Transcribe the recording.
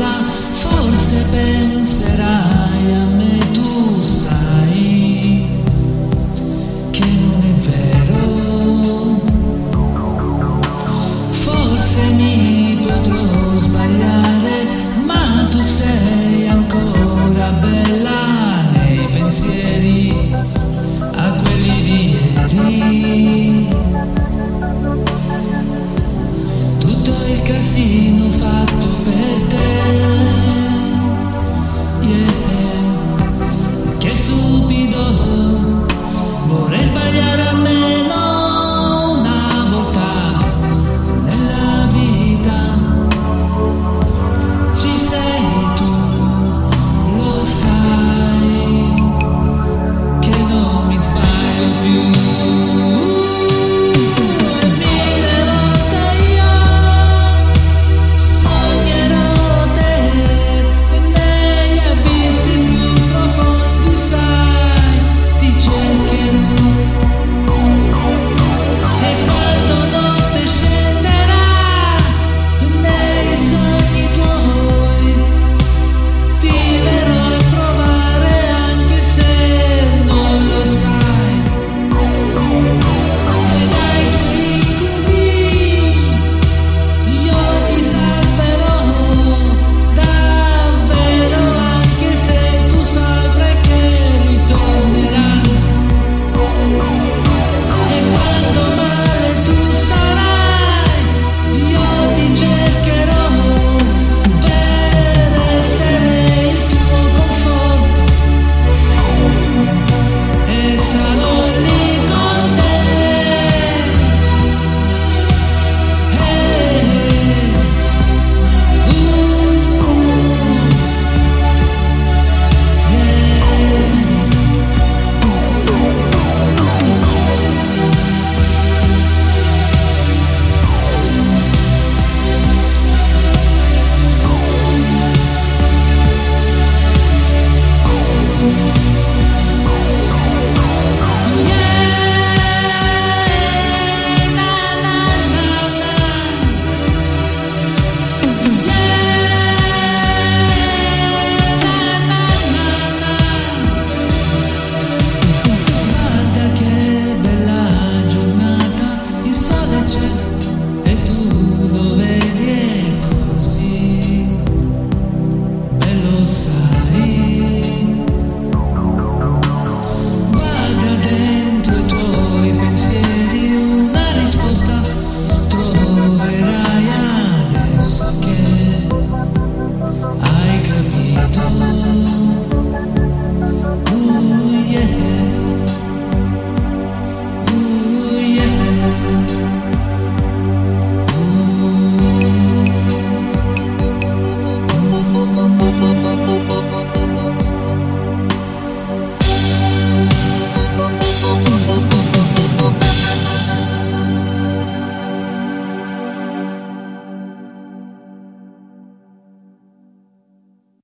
parola, forse penserai a me, tu sai che non è vero. Forse mi potrò sbagliare, ma tu sei ancora bella nei pensieri a quelli di ieri. Tutto il casino fatto.